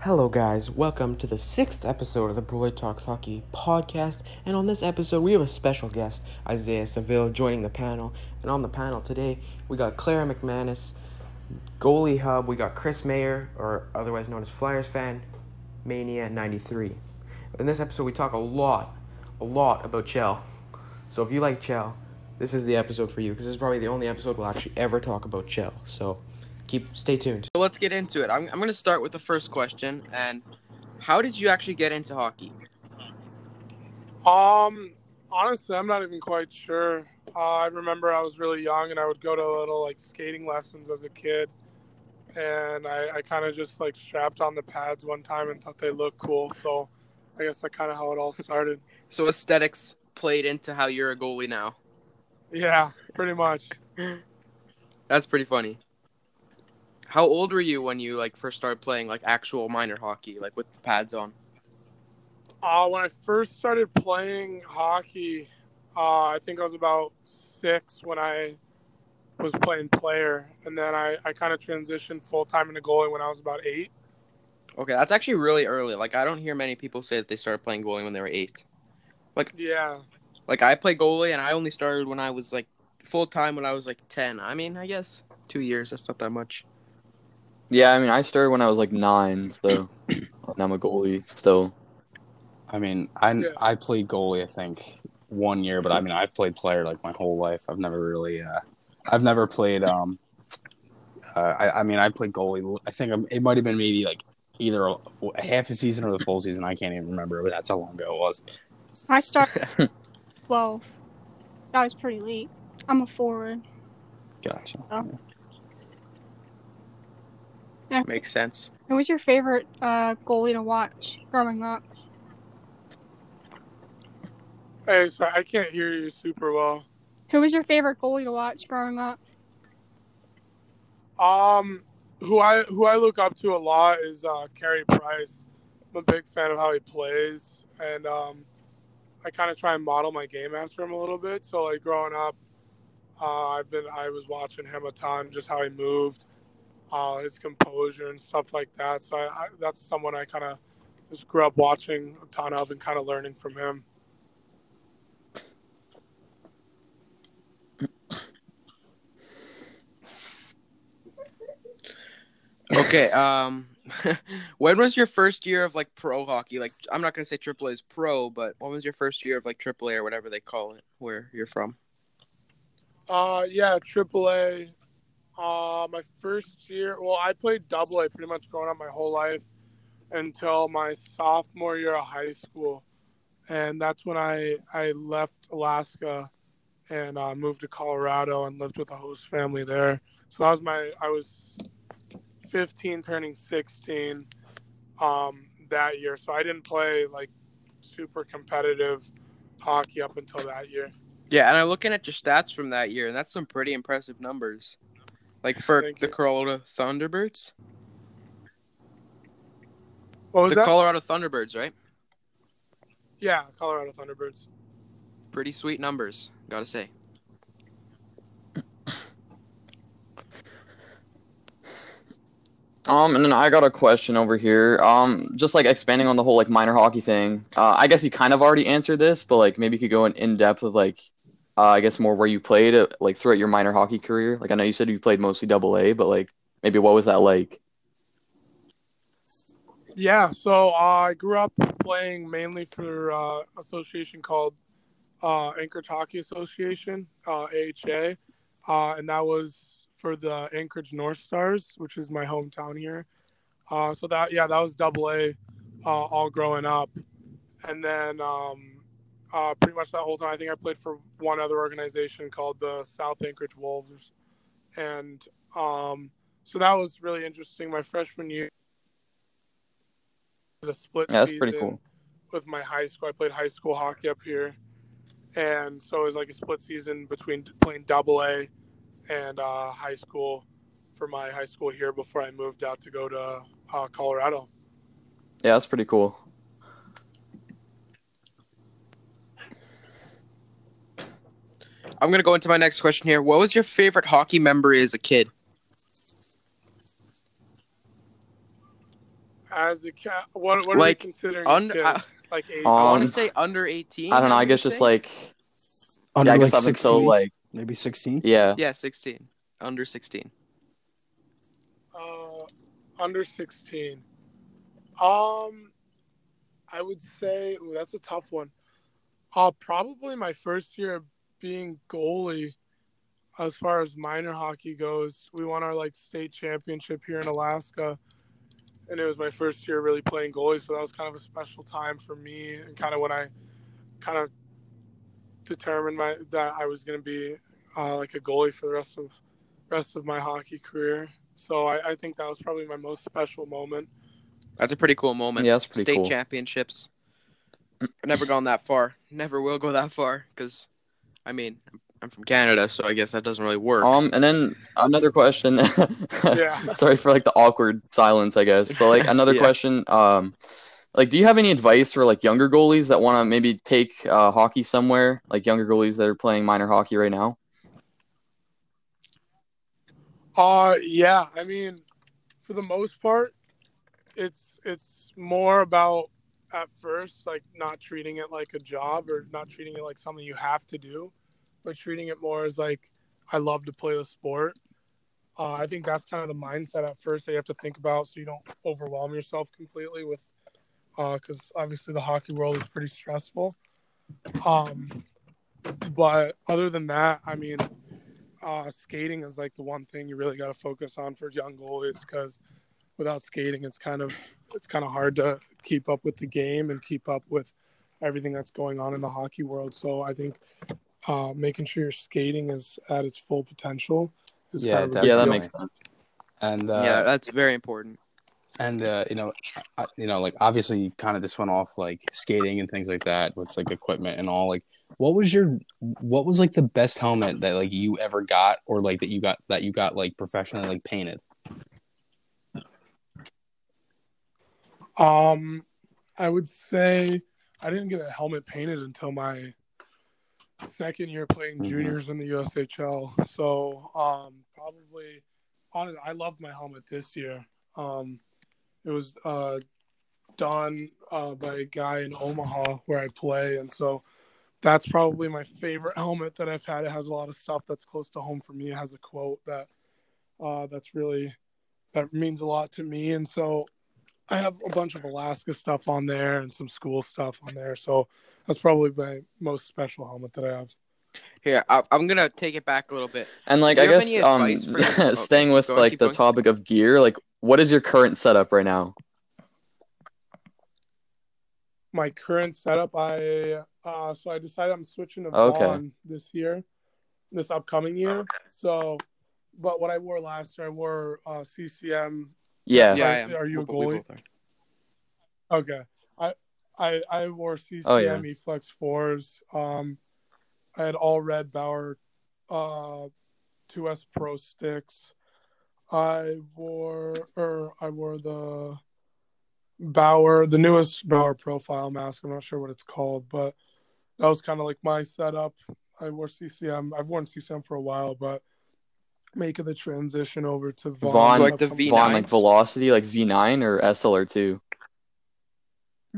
Hello, guys. Welcome to the sixth episode of the Broly Talks Hockey podcast. And on this episode, we have a special guest, Isaiah Saville, joining the panel. And on the panel today, we got Clara McManus, Goalie Hub. We got Chris Mayer, or otherwise known as Flyers fan, Mania 93. In this episode, we talk a lot, a lot about Chell. So if you like Chell, this is the episode for you because this is probably the only episode we'll actually ever talk about Chell. So keep stay tuned. So let's get into it. I'm, I'm going to start with the first question. And how did you actually get into hockey? Um, honestly, I'm not even quite sure. Uh, I remember I was really young and I would go to little like skating lessons as a kid. And I, I kind of just like strapped on the pads one time and thought they looked cool. So I guess that's kind of how it all started. So aesthetics played into how you're a goalie now. Yeah, pretty much. That's pretty funny. How old were you when you like first started playing like actual minor hockey, like with the pads on? Uh, when I first started playing hockey, uh, I think I was about six when I was playing player, and then I, I kind of transitioned full time into goalie when I was about eight. Okay, that's actually really early. Like I don't hear many people say that they started playing goalie when they were eight. Like Yeah, Like I play goalie and I only started when I was like full time when I was like ten. I mean, I guess two years. That's not that much. Yeah, I mean, I started when I was like nine, so and I'm a goalie still. I mean, I Yeah. I played goalie I think one year, but I mean I've played player like my whole life. I've never really uh, I've never played um uh, I I mean I played goalie. I think I'm- it might have been maybe like either a, a half a season or the full season. I can't even remember, but that's how long ago it was. I started 12. That was pretty late. I'm a forward. Gotcha. Oh. Makes sense. Who was your favorite uh, goalie to watch growing up? hey, sorry, I can't hear you super well. Who was your favorite goalie to watch growing up? Um, who I who I look up to a lot is uh, Carey Price. I'm a big fan of how he plays, and um, I kind of try and model my game after him a little bit. So like growing up, uh, I've been I was watching him a ton, just how he moved, uh, his composure and stuff like that. So I, I, that's someone I kind of just grew up watching a ton of and kind of learning from him. Okay. Um, when was your first year of like pro hockey? Like, I'm not gonna say AAA is pro, but when was your first year of like AAA or whatever they call it, where you're from? Uh, yeah, AAA. Uh, my first year. Well, I played Double A pretty much growing up my whole life until my sophomore year of high school, and that's when I I left Alaska and uh, moved to Colorado and lived with a host family there. So that was my. I was 15, turning 16, um, that year. So I didn't play like super competitive hockey up until that year. Yeah, and I'm looking at your stats from that year, and that's some pretty impressive numbers. Like for Thank the you. Colorado Thunderbirds, What was the that? Colorado Thunderbirds, right? yeah, Colorado Thunderbirds. Pretty sweet numbers, gotta say. Um, and then I got a question over here. Um, just like expanding on the whole like minor hockey thing. Uh, I guess you kind of already answered this, but like maybe you could go in in depth with like, uh, I guess more where you played uh, like throughout your minor hockey career. Like I know you said you played mostly Double A, but like maybe what was that like? Yeah, so uh, I grew up playing mainly for uh, association called uh, Anchorage Hockey Association, uh, AHA, uh, and that was for the Anchorage North Stars, which is my hometown here. Uh, so that yeah, that was Double A, all growing up, and then um, uh, pretty much that whole time I think I played for one other organization called the South Anchorage Wolves, and um, so that was really interesting. My freshman year a split Yeah, that's pretty cool. with my high school. I played high school hockey up here, and so it was like a split season between playing Double A and uh, high school for my high school here before I moved out to go to uh, Colorado. Yeah, that's pretty cool. I'm gonna go into my next question here. What was your favorite hockey memory as a kid? As a cat, what what are Like, we considering? under- a kid? uh, like eight. I want Um, to say under 18. I don't know. I guess just say? like Under yeah, I like guess up until 16, like maybe 16. yeah. Yeah, 16. Under 16. Uh, under 16. Um, I would say ooh, that's a tough one. Uh, probably my first year being goalie. As far as minor hockey goes, we won our like state championship here in Alaska, and it was my first year really playing goalie. So that was kind of a special time for me, and kind of when I kind of determined my that I was going to be uh, like a goalie for the rest of rest of my hockey career. So I, I think that was probably my most special moment. That's a pretty cool moment. Yeah, that's pretty State cool. championships. I've never gone that far. Never will go that far because, I mean, I'm from Canada, so I guess that doesn't really work. Um, and then another question. Yeah. Sorry for like the awkward silence, I guess. But like another Yeah. question. Um, like, do you have any advice for like younger goalies that want to maybe take uh, hockey somewhere? Like younger goalies that are playing minor hockey right now. Uh yeah, I mean, for the most part, it's it's more about at first like not treating it like a job or not treating it like something you have to do, but treating it more as like I love to play the sport. Uh, I think that's kind of the mindset at first that you have to think about so you don't overwhelm yourself completely with because obviously the hockey world is pretty stressful. Um, but other than that, I mean, uh, skating is like the one thing you really got to focus on for young goalies because without skating, it's kind of it's kind of hard to keep up with the game and keep up with everything that's going on in the hockey world. So I think uh, making sure your skating is at its full potential is Yeah, kind of. Yeah, that makes sense. And uh, yeah, that's very important. and uh, you know, I, you know, like obviously, you kind of just went off like skating and things like that with like equipment and all. Like, what was your, what was like the best helmet that like you ever got, or like that you got that you got like professionally like painted? Um, I would say I didn't get a helmet painted until my second year playing Mhm. juniors in the USHL. So um, probably, honestly, I loved my helmet this year. Um, it was uh, done uh, by a guy in Omaha where I play, and so that's probably my favorite helmet that I've had. It has a lot of stuff that's close to home for me. It has a quote that uh, that's really that means a lot to me, and so I have a bunch of Alaska stuff on there and some school stuff on there. So that's probably my most special helmet that I have. Here, I, I'm gonna take it back a little bit. And like I guess um advice for- okay, staying with go like keep the going. topic of gear, like what is your current setup right now? My current setup, I uh, so I decided I'm switching to Okay. This year, this upcoming year. So, but what I wore last year, I wore uh, CCM. Yeah. Yeah. I am. are you a We- we goalie? Okay, I I I wore CCM Oh, yeah. eFlex fours. Um, I had all red Bauer, uh, 2S Pro sticks. I wore or I wore the Bauer, the newest Bauer profile mask. I'm not sure what it's called, but that was kind of like my setup. I wore CCM. I've worn CCM for a while, but making the transition over to Vaughn. Vaughn- Like the upcoming- V9? Vaughn like velocity, like V9 or SLR2.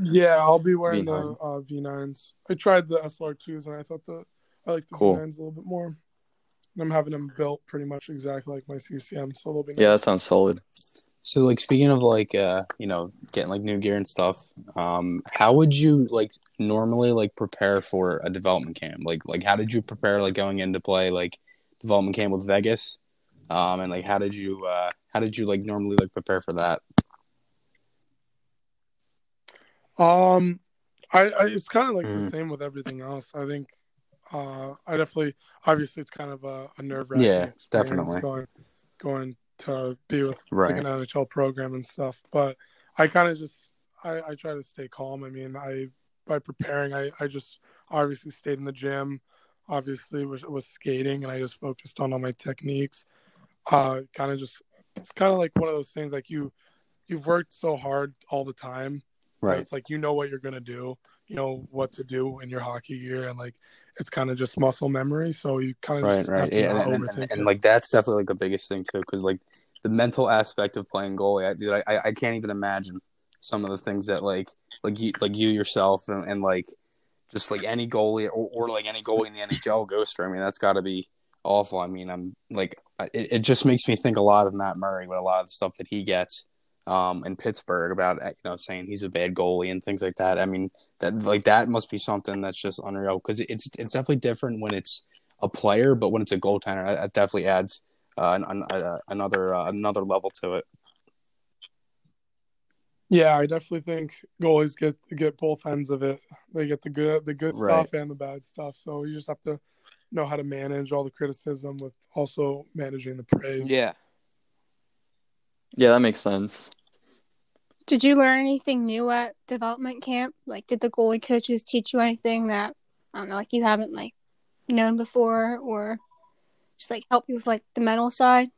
Yeah, I'll be wearing V9s. the uh, V9s. I tried the SLR2s and I thought the I like the Cool. V9s a little bit more. And I'm having them built pretty much exactly like my CCM, so they'll be Yeah, that sounds solid. So like speaking of like uh you know getting like new gear and stuff, um how would you like normally like prepare for a development camp? Like like how did you prepare like going into play like development camp with Vegas? Um and like how did you uh how did you like normally like prepare for that? Um, I, I it's kind of like the Mhm. same with everything else. I think uh, I definitely obviously it's kind of a, a nerve wracking Yeah, experience definitely. going going to be with Right. like an NHL program and stuff. But I kind of just I, I try to stay calm. I mean, I by preparing, I I just obviously stayed in the gym. Obviously, was was skating, and I just focused on all my techniques. Uh, kind of just it's kind of like one of those things like you you've worked so hard all the time Right. it's like you know what you're gonna do, you know what to do in your hockey gear, and like it's kind of just muscle memory. So you kind of Right, right. Yeah, and, and, and, like that's definitely like the biggest thing too, because like the mental aspect of playing goalie, I, dude, I I- I can't even imagine some of the things that like like you like you yourself and, and like just like any goalie or, or like any goalie in the NHL goes through. I mean, that's got to be awful. I mean, I'm like it, it just makes me think a lot of Matt Murray with a lot of the stuff that he gets um, in Pittsburgh about you know saying he's a bad goalie and things like that. I mean that like that must be something that's just unreal because it's it's definitely different when it's a player, but when it's a goaltender, that definitely adds uh, an, an, uh, another uh, another level to it. Yeah, I definitely think goalies get get both ends of it. They get the good the good Right. stuff and the bad stuff. So you just have to know how to manage all the criticism with also managing the praise. Yeah. Yeah, that makes sense. Did you learn anything new at development camp? Like, did the goalie coaches teach you anything that I don't know, like you haven't like known before, or just like help you with like the mental side?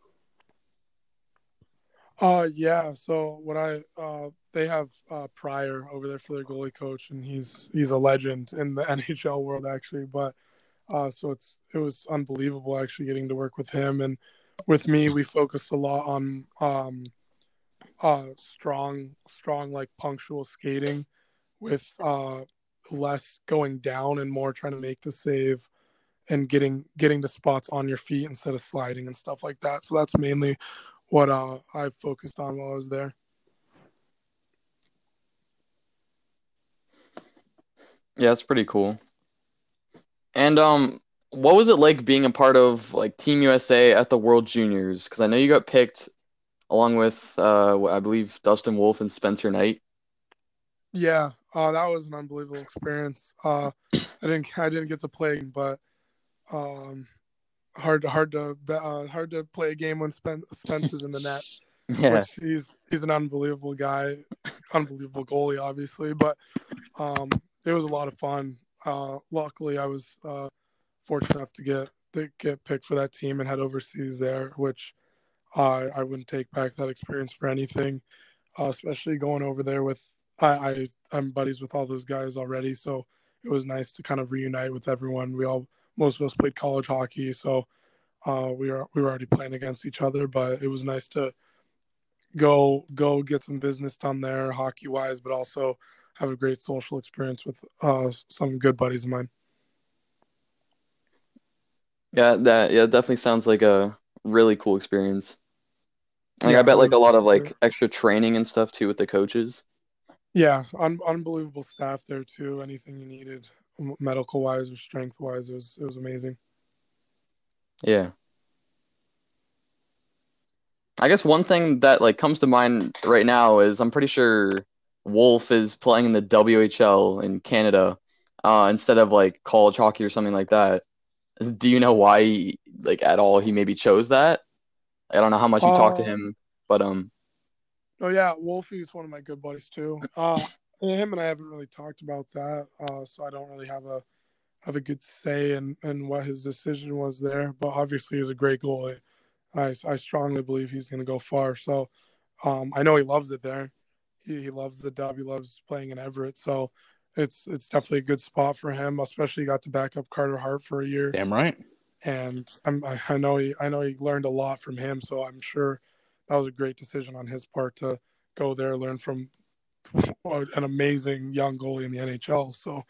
Uh yeah, so what I uh they have uh Prior over there for their goalie coach and he's he's a legend in the NHL world actually, but uh so it's it was unbelievable actually getting to work with him and with me we focused a lot on um uh strong strong like punctual skating with uh less going down and more trying to make the save and getting getting the spots on your feet instead of sliding and stuff like that. So that's mainly what uh, I focused on while I was there. Yeah, it's pretty cool. And um, what was it like being a part of like Team USA at the World Juniors? Because I know you got picked along with uh, I believe Dustin Wolf and Spencer Knight. Yeah, uh, that was an unbelievable experience. Uh, I didn't I didn't get to play, but um, hard hard to uh, hard to play a game when Spen- Spence is in the net. Yeah, Which he's he's an unbelievable guy, unbelievable goalie, obviously. But um, it was a lot of fun. Uh, luckily, I was uh, fortunate enough to get to get picked for that team and head overseas there, which I I wouldn't take back that experience for anything. Uh, especially going over there with I, I I'm buddies with all those guys already, so it was nice to kind of reunite with everyone. We all most of us played college hockey, so uh, we were we were already playing against each other, but it was nice to go go get some business done there hockey wise but also have a great social experience with uh some good buddies of mine yeah, that yeah, definitely sounds like a really cool experience. Like Yeah, I bet like a lot of like extra training and stuff too with the coaches. yeah un- unbelievable staff there too anything you needed medical wise or strength wise it was it was amazing Yeah. I guess one thing that like comes to mind right now is I'm pretty sure Wolf is playing in the WHL in Canada, uh, instead of like college hockey or something like that. Do you know why, he, like at all, he maybe chose that? I don't know how much you talked to Uh, him, but um, oh yeah wolfie's one of my good buddies too uh him and i haven't really talked about that uh so i don't really have a have a good say in in what his decision was there but obviously he's a great goalie i i strongly believe he's going to go far so um i know he loves it there he, he loves the dub he loves playing in everett so it's it's definitely a good spot for him especially he got to back up carter hart for a year Damn right. and I'm, I I know he I know he learned a lot from him, so I'm sure that was a great decision on his part to go there, learn from an amazing young goalie in the NHL. So,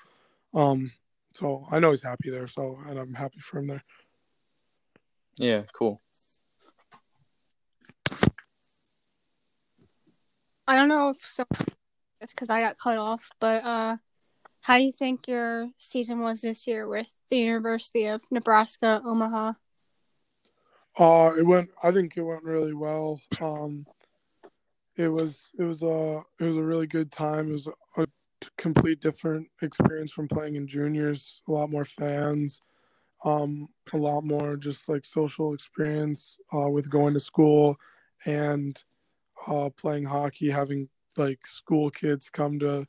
um, so I know he's happy there. So, and I'm happy for him there. yeah, cool. I don't know if some it's because I got cut off, but uh, how do you think your season was this year with the University of Nebraska Omaha? Uh, it went. I think it went really well. Um, it was it was a it was a really good time. It was a complete different experience from playing in juniors. A lot more fans, um, a lot more just like social experience uh, with going to school and uh, playing hockey. Having like school kids come to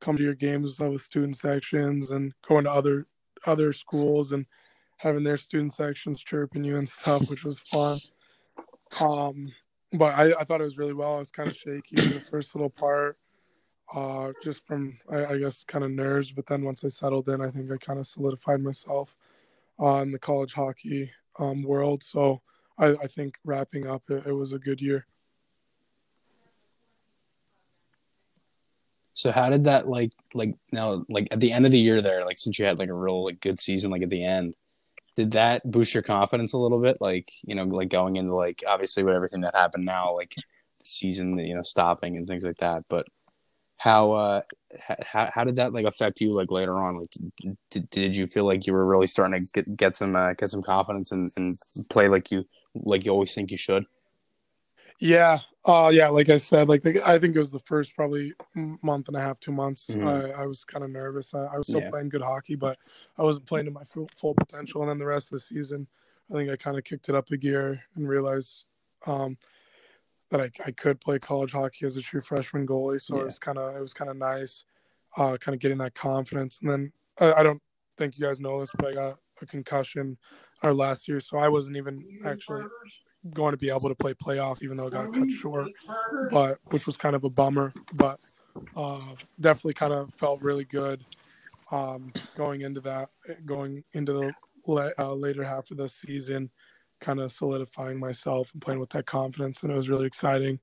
come to your games with student sections and going to other other schools and having their student sections chirping you and stuff, which was fun. Um, but I, I thought it was really well. I was kind of shaky in the first little part, uh, just from I, I guess kind of nerves. But then once I settled in, I think I kind of solidified myself uh, in the college hockey um, world. So I, I think wrapping up, it, it was a good year. So how did that like like now like at the end of the year there like since you had like a real like good season like at the end did that boost your confidence a little bit? Like you know like going into like obviously with everything that happened now like the season you know stopping and things like that but how uh how, how did that like affect you like later on? Like did, did you feel like you were really starting to get, get some uh, get some confidence and, and play like you like you always think you should Yeah. Uh yeah, like I said, like the, I think it was the first probably month and a half, two months. Mhm. I, I was kind of nervous. I, I was still Yeah. playing good hockey, but I wasn't playing to my full, full potential. And then the rest of the season, I think I kind of kicked it up a gear and realized um, that I, I could play college hockey as a true freshman goalie. So Yeah. it was kind of it was kind of nice, uh, kind of getting that confidence. And then I, I don't think you guys know this, but I got a concussion our last year, so I wasn't even actually going to be able to play playoff, even though it got cut short. But which was kind of a bummer. But uh, definitely kind of felt really good um, going into that, going into the la- uh, later half of the season, kind of solidifying myself and playing with that confidence, and it was really exciting.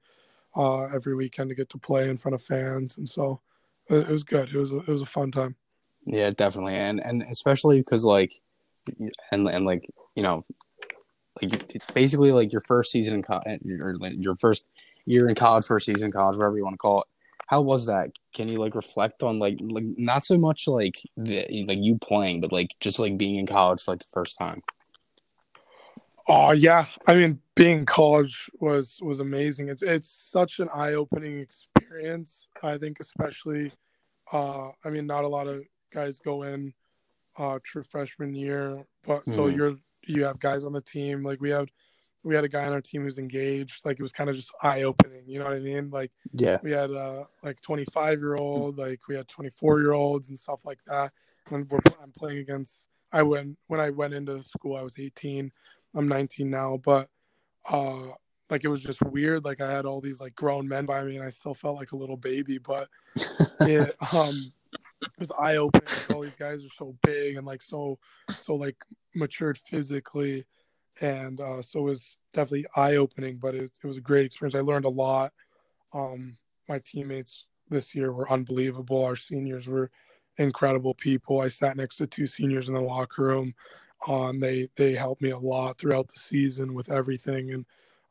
Uh, every weekend to get to play in front of fans, and so it, it was good. It was it was a fun time. Yeah, definitely, and and especially because like, and and like you know, like basically like your first season in college, or your first year in college, first season in college, whatever you want to call it. How was that? Can you like reflect on like like not so much like the like you playing, but like just like being in college for like the first time? Oh yeah, I mean, being in college was was amazing. It's it's such an eye opening experience. I think, especially, uh, I mean, not a lot of guys go in uh, true freshman year, but so Mhm. you're you have guys on the team. Like we have, we had a guy on our team who's engaged. Like it was kind of just eye opening. You know what I mean? Like Yeah, we had uh like 25 year old like we had 24 year olds and stuff like that when we're i'm playing against i went when i went into school i was 18 i'm 19 now but uh like it was just weird like i had all these like grown men by me and i still felt like a little baby but it um was eye opening like, all these guys are so big and like so so like matured physically. And uh so it was definitely eye opening but it, it was a great experience. I learned a lot. Um my teammates this year were unbelievable. Our seniors were incredible people. I sat next to two seniors in the locker room um they they helped me a lot throughout the season with everything. And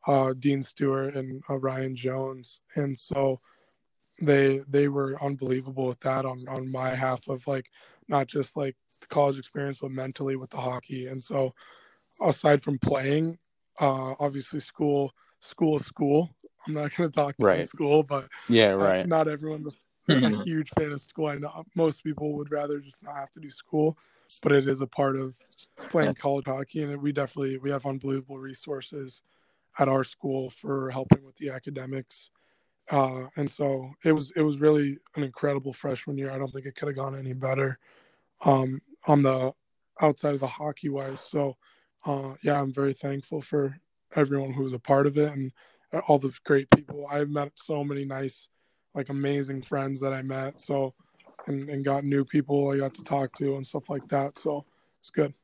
uh dean stewart and uh, ryan jones. And so they they were unbelievable with that on on my half of like not just like the college experience but mentally with the hockey. And so aside from playing uh obviously school school school. I'm not going to talk to Right. school but yeah, uh, right. not everyone's a, a huge fan of school. I know most people would rather just not have to do school but it is a part of playing college hockey and we definitely we have unbelievable resources at our school for helping with the academics uh, and so it was it was really an incredible freshman year. I don't think it could have gone any better um, on the outside of the hockey wise. So uh, yeah, I'm very thankful for everyone who was a part of it and all the great people. I've met so many nice, like amazing friends that I met. So and, and got new people I got to talk to and stuff like that. So it's good.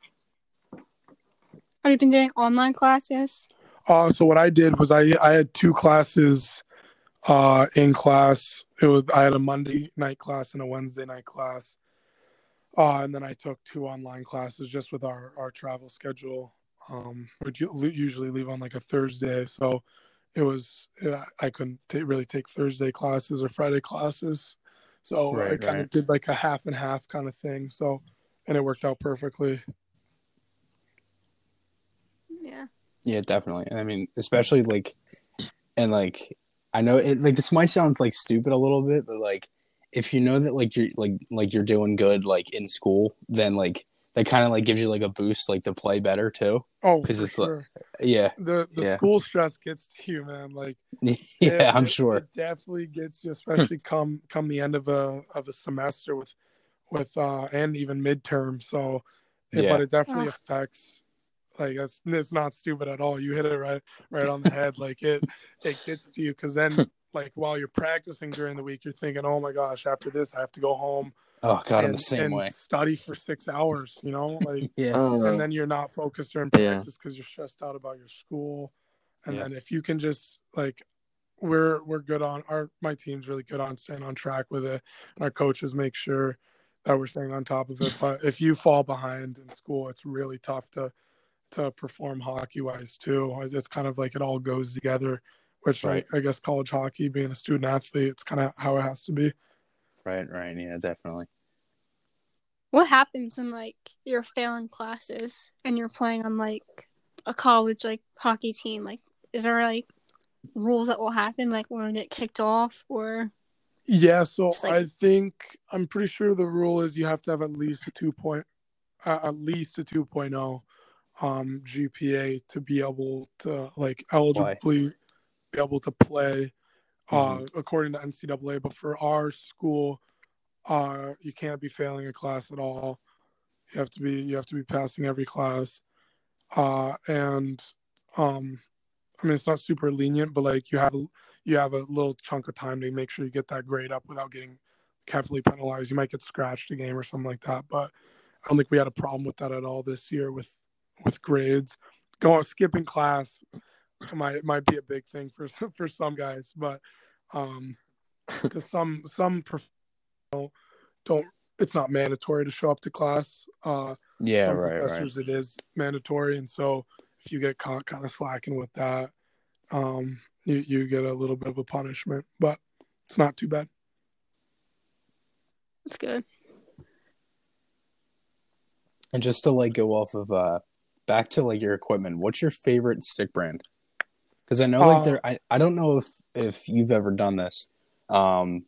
Have you been doing online classes? Uh, so what I did was I I had two classes uh, in class. It was I had a Monday night class and a Wednesday night class, uh, and then I took two online classes just with our our travel schedule. Um, would usually leave on like a Thursday, so it was I couldn't ta really take Thursday classes or Friday classes, so I Right, kind of did like a half and half kind of thing. So, and it worked out perfectly. Yeah. Yeah, definitely. I mean, especially like, and like, I know it like this might sound like stupid a little bit, but like, if you know that like you're like like you're doing good like in school, then like that kind of like gives you like a boost like to play better too. Oh, 'Cause for it's like- sure. Yeah, the the yeah. school stress gets to you, man. Like yeah, it- I'm sure. it definitely gets you, especially come come the end of a of a semester with with uh and even midterm. So, it, Yeah. but it definitely Ugh. affects. Like it's it's not stupid at all. You hit it right right on the head. Like it it gets to you because then like while you're practicing during the week, you're thinking, oh my gosh, after this I have to go home Oh god, and, the same and way. study for six hours. You know, like Yeah, and then you're not focused during practice because you're stressed out about your school. And Yeah. then if you can just like we're we're good on our my team's really good on staying on track with it. Our coaches make sure that we're staying on top of it. But if you fall behind in school, it's really tough to to perform hockey wise too. It's kind of like it all goes together. Which Right. I, I guess college hockey, being a student athlete, it's kind of how it has to be. Right, right, yeah, definitely. What happens when like you're failing classes and you're playing on like a college like hockey team? Like, is there like rules that will happen? Like, when you get kicked off or Yeah, so Just like- I think I'm pretty sure the rule is you have to have at least a two point, uh, at least a 2.0 um, GPA to be able to like eligibly be able to play, uh, according to NCAA. But for our school, uh, you can't be failing a class at all. You have to be you have to be passing every class, uh, and um, I mean it's not super lenient, but like you have you have a little chunk of time to make sure you get that grade up without getting heavily penalized. You might get scratched a game or something like that, but I don't think we had a problem with that at all this year with with grades. Going skipping class might might be a big thing for for some guys, but um, because some some prof- don't, don't it's not mandatory to show up to class. Uh, Yeah, some right, right. professors it is mandatory, and so if you get caught kind of slacking with that, um, you you get a little bit of a punishment, but it's not too bad. it's good. And just to like go off of uh back to like your equipment, what's your favorite stick brand? Because I know like Uh, there I, I don't know if if you've ever done this. Um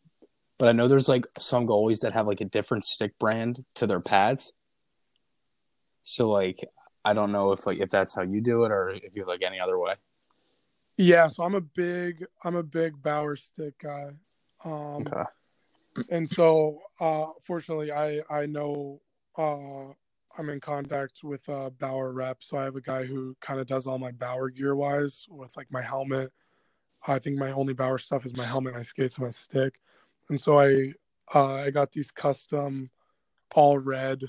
but I know there's like some goalies that have like a different stick brand to their pads. So like I don't know if like if that's how you do it or if you like any other way. Yeah, so I'm a big I'm a big Bauer stick guy. Um, Okay. and so uh fortunately i i know uh i'm in contact with uh bauer rep so i have a guy who kind of does all my bauer gear wise with like my helmet. I think my only bauer stuff is my helmet my skates and my stick. And so i uh i got these custom all red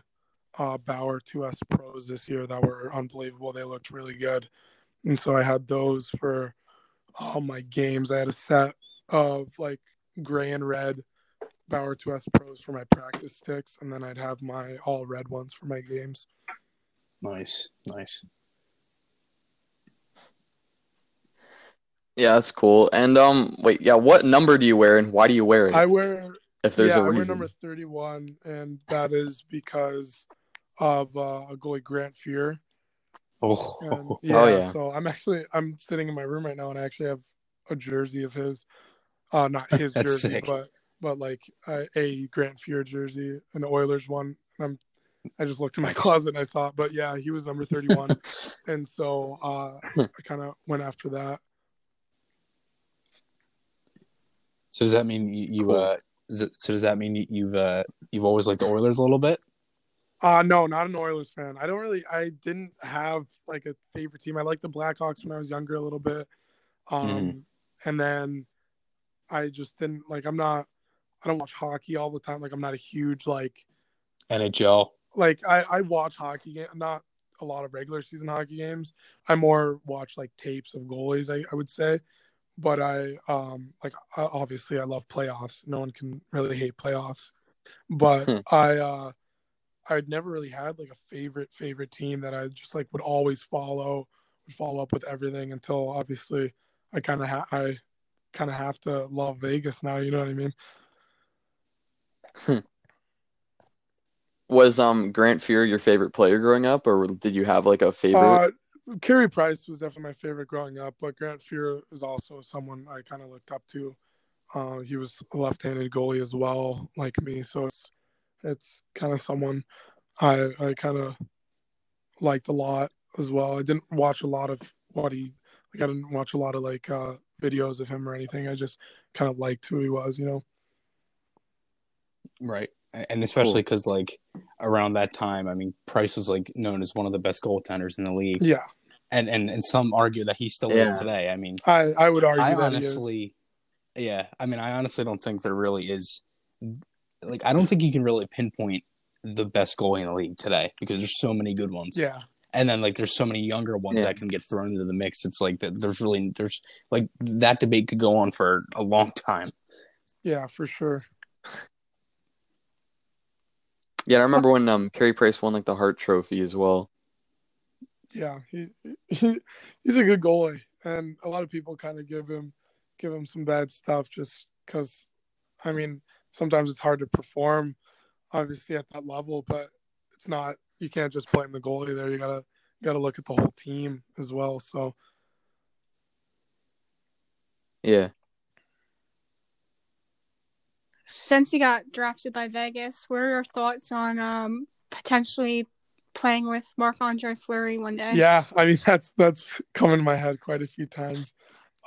uh bauer 2s pros this year that were unbelievable. They looked really good. And so i had those for all my games. I had a set of like gray and red Bauer 2S Pros for my practice sticks, and then I'd have my all red ones for my games. Nice. Nice. Yeah, that's cool. And um, wait, yeah, what number do you wear and why do you wear it? I wear if there's yeah, a I wear number 31, and that is because of uh, a goalie Grant Fuhr. Oh, And yeah, Oh, yeah. so I'm actually I'm sitting in my room right now, and I actually have a jersey of his. Uh, not his jersey, sick. but but like uh, a Grant Fuhr jersey, an Oilers one. And I'm I just looked in my closet and I saw it, but yeah, he was number 31, and so uh, I kind of went after that. So does that mean you, you Cool. uh so does that mean you, you've uh you've always liked the Oilers a little bit? Uh no, not an Oilers fan. I don't really I didn't have like a favorite team. I liked the Blackhawks when I was younger a little bit. Um Mhm. and then I just didn't like I'm not I don't watch hockey all the time. Like I'm not a huge like NHL. like I, I watch hockey game not a lot of regular season hockey games. I more watch like tapes of goalies, I, I would say. But I um like I- obviously I love playoffs. No one can really hate playoffs. But Hmm. I uh I'd never really had like a favorite favorite team that I just like would always follow, would follow up with everything until obviously I kind of ha- I kind of have to love Vegas now. You know what I mean? Was um Grant Fuhr your favorite player growing up, or did you have like a favorite? Uh, Carey Price was definitely my favorite growing up, but Grant Fuhr is also someone I kind of looked up to. Uh, he was a left-handed goalie as well, like me, so it's it's kind of someone I I kind of liked a lot as well. I didn't watch a lot of what he like. I didn't watch a lot of like uh, videos of him or anything. I just kind of liked who he was, you know. Right. And especially because, like, around that time, I mean, Price was like known as one of the best goaltenders in the league, Yeah, and and and some argue that he still Yeah. is today. I mean, I I would argue I that he is. honestly, yeah, I mean, I honestly don't think there really is. Like, I don't think you can really pinpoint the best goalie in the league today because there's so many good ones. Yeah, and then like there's so many younger ones Yeah. that can get thrown into the mix. It's like that. There's really there's like that debate could go on for a long time. Yeah, for sure. Yeah, I remember when um Carey Price won like the Hart Trophy as well. Yeah, he, he he's a good goalie, and a lot of people kind of give him give him some bad stuff just because. I mean, sometimes it's hard to perform, obviously at that level, but it's not. You can't just blame the goalie there. You gotta you gotta look at the whole team as well. So Yeah. Since he got drafted by Vegas, what are your thoughts on um potentially playing with Marc Andre Fleury one day? yeah, I mean that's that's come in my head quite a few times.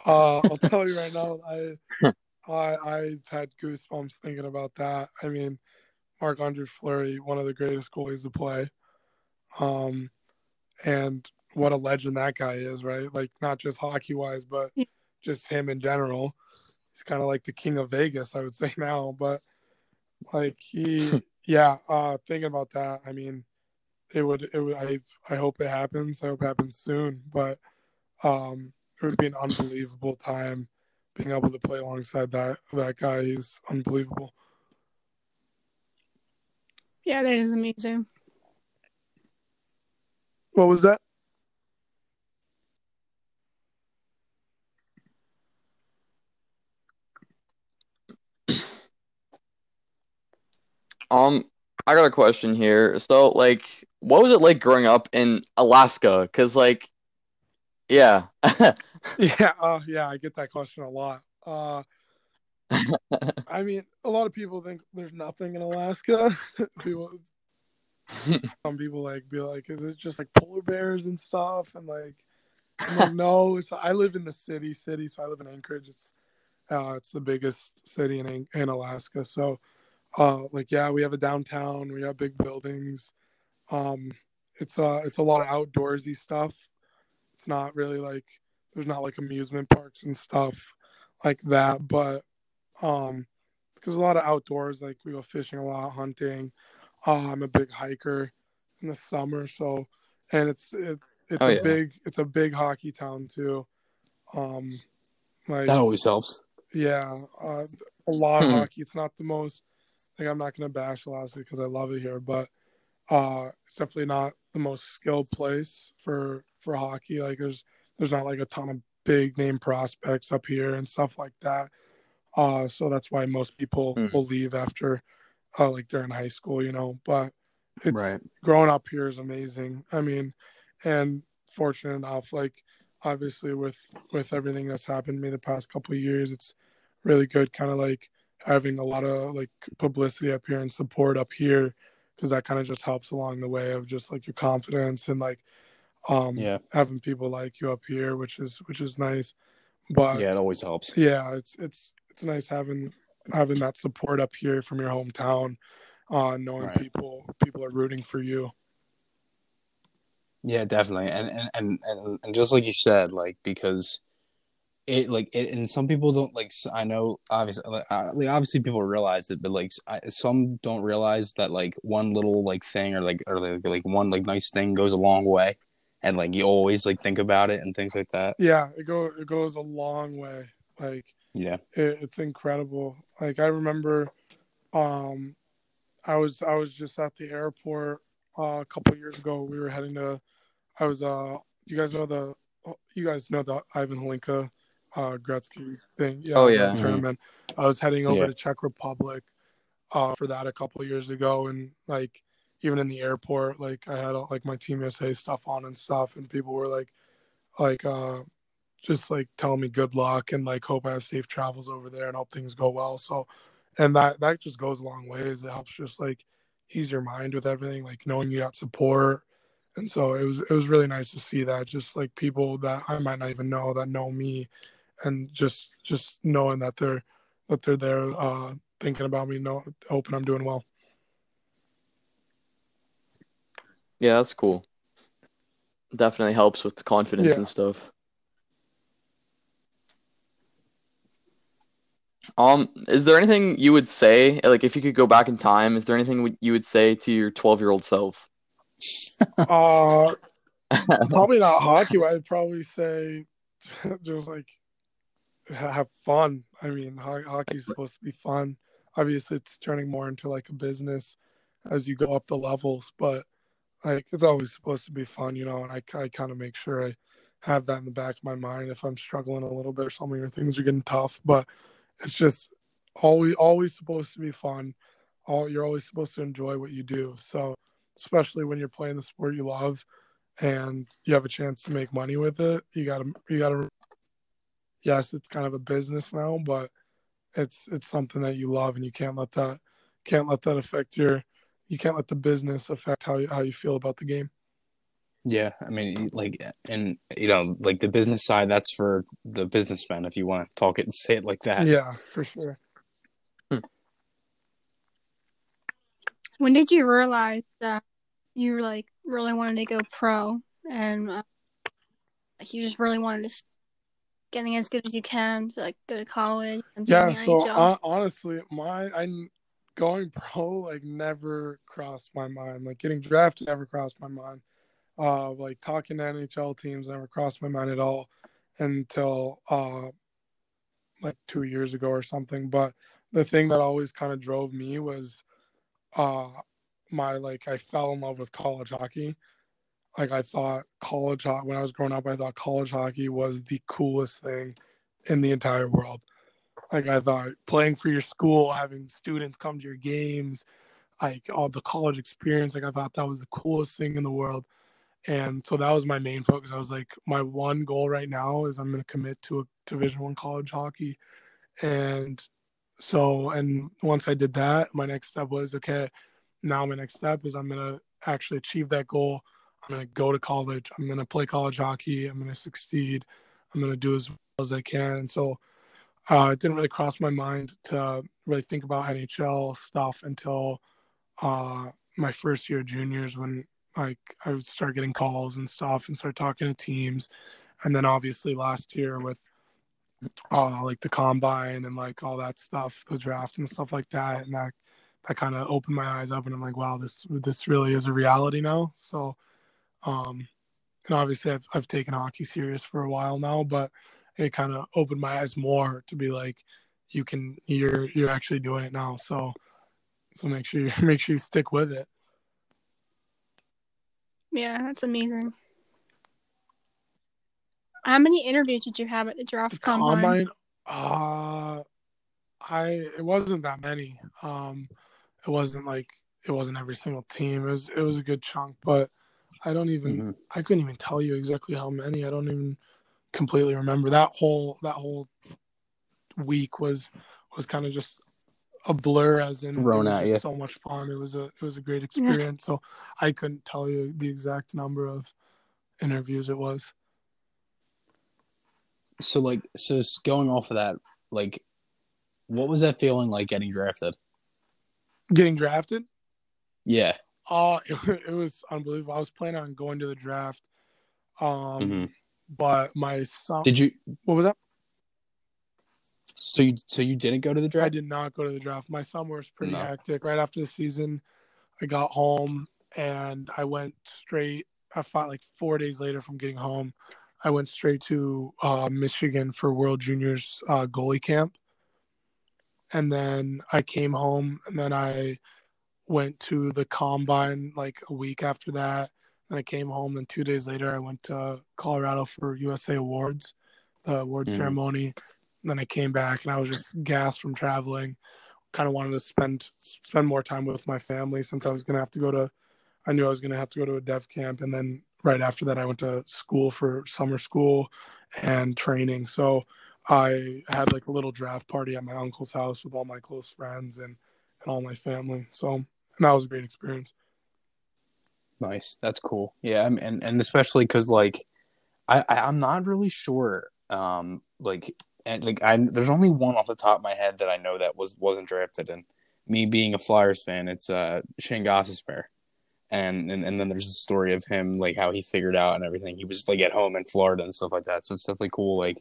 Uh, I'll tell you right now, I I I've had goosebumps thinking about that. I mean, Marc Andre Fleury, one of the greatest goalies to play. Um, and what a legend that guy is, right? Like not just hockey wise, but Yeah. just him in general. He's kind of like the king of Vegas, I would say now. But like he, yeah, uh, thinking about that, I mean, it would, it would, I, I hope it happens. I hope it happens soon. But um, it would be an unbelievable time being able to play alongside that that guy. He's unbelievable. Yeah, that is amazing. What was that? Um, I got a question here. So, like, what was it like growing up in Alaska? Cause, like, yeah, Yeah, uh, yeah, I get that question a lot. Uh, I mean, a lot of people think there's nothing in Alaska. people, some people like be like, "Is it just like polar bears and stuff?" And like, like, no, it's I live in the city, city. So I live in Anchorage. It's uh, it's the biggest city in in Alaska. So, uh, like, yeah, we have a downtown. We have big buildings. Um, it's uh, it's a lot of outdoorsy stuff. It's not really like there's not like amusement parks and stuff like that, but um, because a lot of outdoors, like we go fishing a lot, hunting. Uh, I'm a big hiker in the summer, so and it's it, it's Oh, a yeah. big it's a big hockey town too. Um, like That always helps. yeah, uh, a lot of Hmm. hockey. It's not the most like I'm not gonna bash Alaska because I love it here, but uh, it's definitely not the most skilled place for for hockey. Like there's there's not like a ton of big name prospects up here and stuff like that. Uh, so that's why most people Hmm. will leave after uh, like during high school, you know. But it's Right. growing up here is amazing. I mean, and fortunate enough, like obviously with with everything that's happened to me the past couple of years, it's really good kind of like having a lot of like publicity up here and support up here because that kind of just helps along the way of just like your confidence and like um Yeah. having people like you up here which is which is nice but Yeah, it always helps. yeah it's it's it's nice having having that support up here from your hometown uh knowing Right. people people are rooting for you Yeah, definitely. And and, and and and just like you said, like because it like it and some people don't like i know obviously like, uh, obviously people realize it, but like I, some don't realize that like one little like thing or like or like, like one like nice thing goes a long way, and like you always like think about it and things like that. yeah it go it goes a long way like Yeah. it, it's incredible like i remember um i was i was just at the airport uh, a couple years ago we were heading to i was uh you guys know the you guys know the Ivan Hlinka uh gretzky thing yeah Oh, the yeah. Mhm. tournament i was heading over Yeah. to czech republic uh for that a couple years ago and like even in the airport like i had like my team usa stuff on and stuff and people were like like uh just like telling me good luck and like hope I have safe travels over there and hope things go well. So, and that that just goes a long ways. It helps just like ease your mind with everything, like knowing you got support. And so it was it was really nice to see that just like people that I might not even know that know me, and just just knowing that they're that they're there uh, thinking about me, know hoping I'm doing well. Yeah, that's cool. Definitely helps with the confidence Yeah. and stuff. Um, is there anything you would say, like if you could go back in time, is there anything you would say to your 12-year-old self? uh probably not hockey. I'd probably say just like have fun. I mean, ho- hockey's supposed to be fun. Obviously, it's turning more into like a business as you go up the levels, but like it's always supposed to be fun, you know. And I, I kind of make sure I have that in the back of my mind if I'm struggling a little bit or something or things are getting tough. But it's just always always supposed to be fun. All you're always supposed to enjoy what you do. So especially when you're playing the sport you love and you have a chance to make money with it, you gotta you gotta yes, it's kind of a business now, but it's it's something that you love and you can't let that can't let that affect your you can't let the business affect how you how you feel about the game. Yeah, I mean, like, and you know, like the business side, that's for the businessmen. If you want to talk it and say it like that. Yeah, for sure. When did you realize that you like really wanted to go pro and uh, like you just really wanted to s- getting as good as you can to like go to college and be in Yeah, so hon- honestly, my I going pro like never crossed my mind. Like getting drafted never crossed my mind. Uh, like talking to NHL teams never crossed my mind at all until uh, like two years ago or something. But the thing that always kind of drove me was uh, my like I fell in love with college hockey. Like I thought college ho- when I was growing up, I thought college hockey was the coolest thing in the entire world. Like I thought playing for your school, having students come to your games, like all the college experience, like I thought that was the coolest thing in the world. And so that was my main focus. I was like, my one goal right now is I'm going to commit to a Division One college hockey, and so and once I did that, my next step was okay. Now my next step is I'm going to actually achieve that goal. I'm going to go to college. I'm going to play college hockey. I'm going to succeed. I'm going to do as well as I can. And so uh, it didn't really cross my mind to really think about NHL stuff until uh, my first year juniors when like I would start getting calls and stuff and start talking to teams. And then obviously last year with uh, like the combine and like all that stuff, the draft and stuff like that. And that, that kind of opened my eyes up and I'm like, wow, this, this really is a reality now. So, um, and obviously I've, I've taken hockey serious for a while now, but it kind of opened my eyes more to be like, you can, you're, you're actually doing it now. So, so make sure you make sure you stick with it. yeah, that's amazing. How many interviews did you have at the draft The combine? combine, uh, I it wasn't that many. Um, it wasn't like it wasn't every single team. It was it was a good chunk, but I don't even Mhm. I couldn't even tell you exactly how many. I don't even completely remember that whole that whole week was was kind of just a blur as in Thrown it at you. so much fun. It was a it was a great experience. so I couldn't tell you the exact number of interviews it was. So like, so just going off of that, like, what was that feeling like getting drafted? Getting drafted, Yeah. Oh, it, it was unbelievable. I was planning on going to the draft, um, Mhm. but my son. Did you? what was that? So you so you didn't go to the draft? I did not go to the draft. My summer was pretty No. hectic. Right after the season, I got home and I went straight. I fought like four days later from getting home, I went straight to uh, Michigan for World Juniors uh, goalie camp, and then I came home and then I went to the combine like a week after that. Then I came home. Then two days later, I went to Colorado for USA Awards, the award Mhm. ceremony. And then I came back and I was just gassed from traveling. Kind of wanted to spend spend more time with my family since I was gonna have to go to. I knew I was gonna have to go to a dev camp, and then right after that, I went to school for summer school and training. So I had like a little draft party at my uncle's house with all my close friends and, and all my family. So and that was a great experience. Nice. That's cool. Yeah, and and especially because like, I, I I'm not really sure. Um, like and like I there's only one off the top of my head that I know that was wasn't drafted, and me being a Flyers fan, it's uh Shayne Gostisbehere. And, and and then there's a story of him like how he figured out and everything. He was like at home in Florida and stuff like that. So it's definitely cool like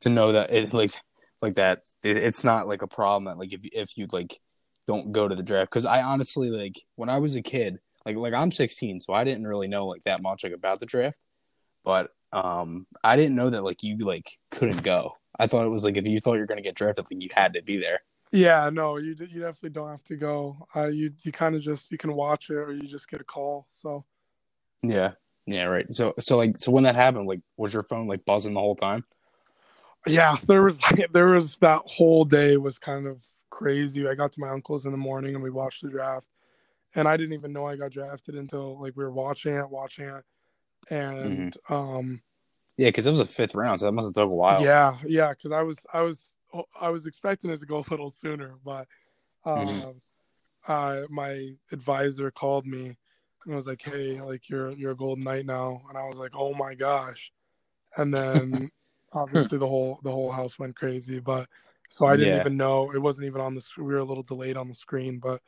to know that it like like that it, it's not like a problem that like if if you like don't go to the draft because I honestly like when I was a kid like like I'm 16, so I didn't really know like that much like about the draft. But um, I didn't know that like you like couldn't go. I thought it was like if you thought you're gonna get drafted, like you had to be there. Yeah, no, you you definitely don't have to go. Uh, you you kind of just you can watch it or you just get a call. So Yeah, yeah, right. So so like so when that happened, like was your phone like buzzing the whole time? yeah, there was like there was that whole day was kind of crazy. I got to my uncle's in the morning and we watched the draft, and I didn't even know I got drafted until like we were watching it, watching it, and um Yeah, because it was a fifth round, so that must have took a while. yeah, yeah, because I was I was I was expecting it to go a little sooner, but um, Mhm. uh, my advisor called me and was like, "Hey, like you're you're a Golden Knight now," and I was like, "Oh my gosh!" And then obviously the whole the whole house went crazy, but so I didn't Yeah. even know it wasn't even on the we were a little delayed on the screen, but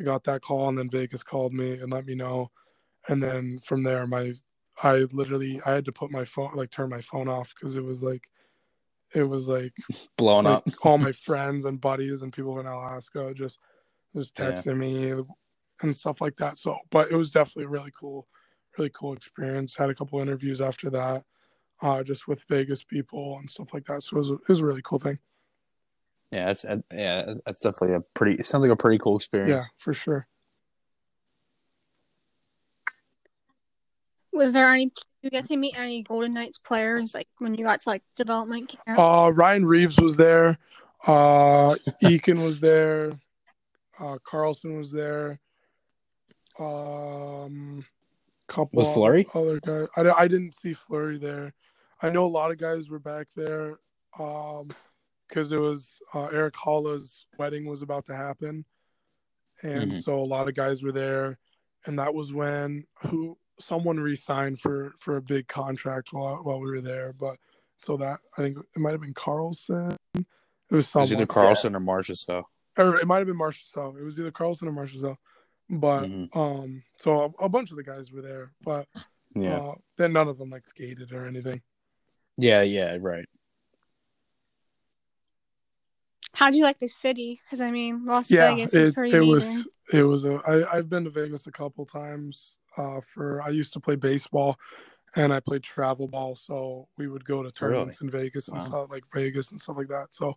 I got that call and then Vegas called me and let me know, and then from there my I literally I had to put my phone like turn my phone off because it was like it was like blown like up. all my friends and buddies and people in Alaska just just Yeah. texting me and stuff like that. So, but it was definitely a really cool, really cool experience. Had a couple interviews after that, uh, just with Vegas people and stuff like that. So it was a, it was a really cool thing. Yeah, that's uh, yeah, that's definitely a pretty. It sounds like a pretty cool experience. Yeah, experience. for sure. Was there any? You get to meet any Golden Knights players like when you got to like development camp? Uh, Ryan Reaves was there. Uh, Eakin was there. Uh, Karlsson was there. Um, couple Was Fleury? other guys. I, I didn't see Fleury there. I know a lot of guys were back there. Um, because it was uh, Erik Haula's wedding was about to happen, and Mhm. so a lot of guys were there, and that was when who someone re-signed for for a big contract while while we were there. But so that I think it might have been Karlsson. It was It someone, was either Karlsson or Marcia. So or it might have been Marshall. So it was either Karlsson or Marshall. But Mhm. um, so a, a bunch of the guys were there, but yeah, uh, then none of them like skated or anything. yeah, yeah, right. How'd you like the city? Because I mean, Las yeah, Vegas is it, pretty it amazing. was it was a I, I've been to Vegas a couple times. Uh, for I used to play baseball, and I played travel ball, so we would go to tournaments in Vegas and stuff like Vegas and stuff like that. So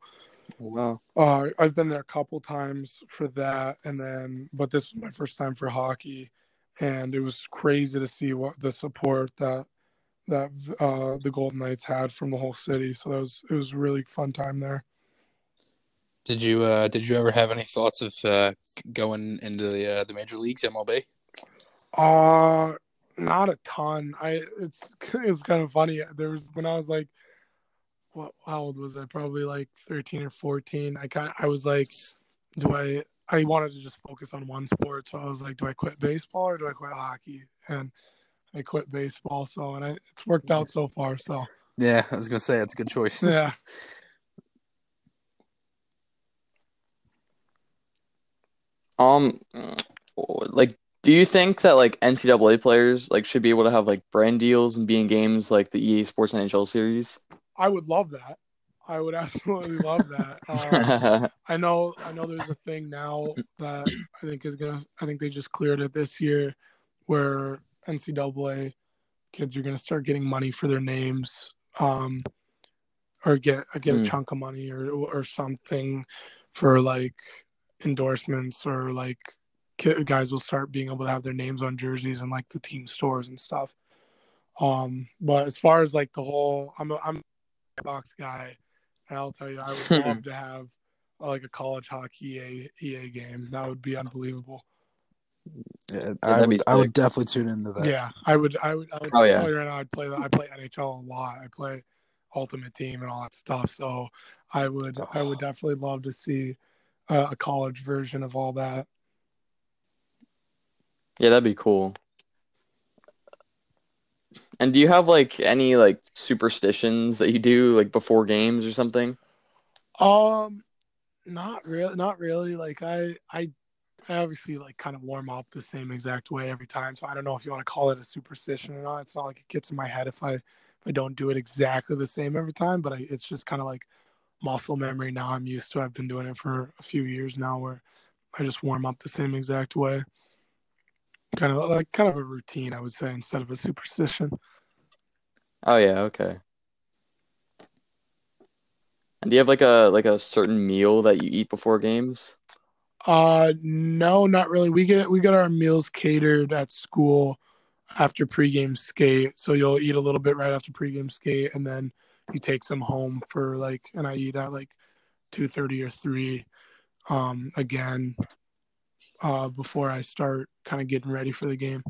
Wow. uh, I've been there a couple times for that, and then but this was my first time for hockey, and it was crazy to see what the support that that uh, the Golden Knights had from the whole city. So that was it was a really fun time there. Did you uh did you ever have any thoughts of uh going into the uh, the major leagues MLB? Uh not a ton. I it's it's kind of funny. There was when I was like what how old was I? Probably like 13 or 14. I kind I was like do I I wanted to just focus on one sport. So I was like do I quit baseball or do I quit hockey? And I quit baseball. So and I, it's worked out so far. So Yeah, I was gonna say it's a good choice. yeah. Um, like, do you think that like NCAA players like should be able to have like brand deals and be in games like the EA Sports NHL series? I would love that. I would absolutely love that. Uh, I know I know there's a thing now that I think is gonna I think they just cleared it this year where NCAA kids are gonna start getting money for their names, um or get get a Hmm. chunk of money or or something for like endorsements or like guys will start being able to have their names on jerseys and like the team stores and stuff. Um but as far as like the whole I'm a, I'm a box guy and I'll tell you I would love to have uh, like a college hockey EA, EA game. That would be unbelievable. Yeah, I that'd I would definitely tune into that. Yeah, I would. I would. I would Oh, yeah. right now, I'd play. I play NHL a lot. I play Ultimate Team and all that stuff. So I would. I would definitely love to see uh, a college version of all that. Yeah, that'd be cool. And do you have like any like superstitions that you do like before games or something? Um, not really. Not really. Like I. I. I obviously like kind of warm up the same exact way every time. So I don't know if you want to call it a superstition or not. It's not like it gets in my head if I if I don't do it exactly the same every time. But I, it's just kind of like muscle memory now. I'm used to. I've been doing it for a few years now, where I just warm up the same exact way. kind of like kind of a routine, I would say, instead of a superstition. Oh yeah, okay. And do you have like a like a certain meal that you eat before games? Uh, no, not really. We get we get our meals catered at school after pregame skate. So you'll eat a little bit right after pregame skate, and then you takes some home for like, and I eat at like two thirty or three. Um, again, uh, before I start kind of getting ready for the game.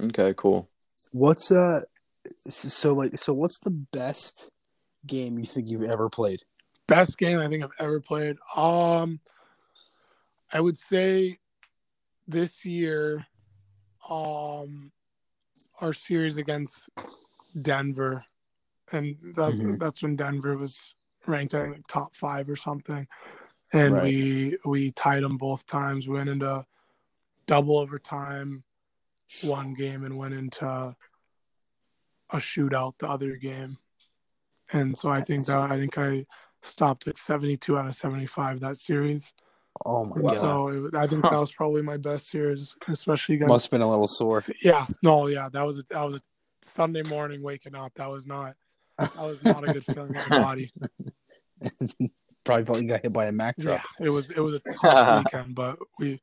Okay, cool. What's uh so like so what's the best game you think you've ever played? Best game I think I've ever played. Um, I would say this year, um, our series against Denver, and that, Mhm. that's when Denver was ranked I think top five or something, and Right. we we tied them both times. Went into double overtime, one game, and went into a shootout the other game, and so I think that I think I stopped at seventy two out of seventy five that series. Oh my god. so it, I think that was probably my best series, especially against Must have been a little sore. yeah, no, yeah, that was a, that was a Sunday morning waking up. That was not that was not a good feeling in the body. Probably felt you got hit by a Mack Yeah, it was it was a tough weekend, but we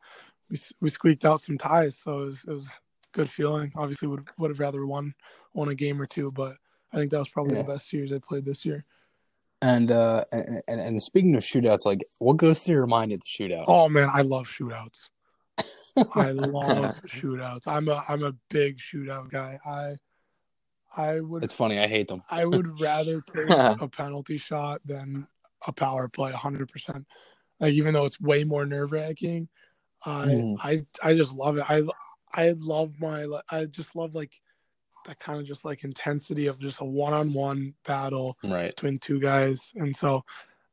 we we squeaked out some ties, so it was it was a good feeling. Obviously, would would have rather won won a game or two, but I think that was probably Yeah. the best series I played this year. And uh and, and and speaking of shootouts, like what goes through your mind at the shootout? Oh man, I love shootouts. I love shootouts. I'm a I'm a big shootout guy. I I would It's funny, I hate them. I would rather take a penalty shot than a power play 100%. Like even though it's way more nerve-wracking, I Mhm. I I just love it. I I love my I just love like that kind of just like intensity of just a one-on-one battle Right. between two guys. And so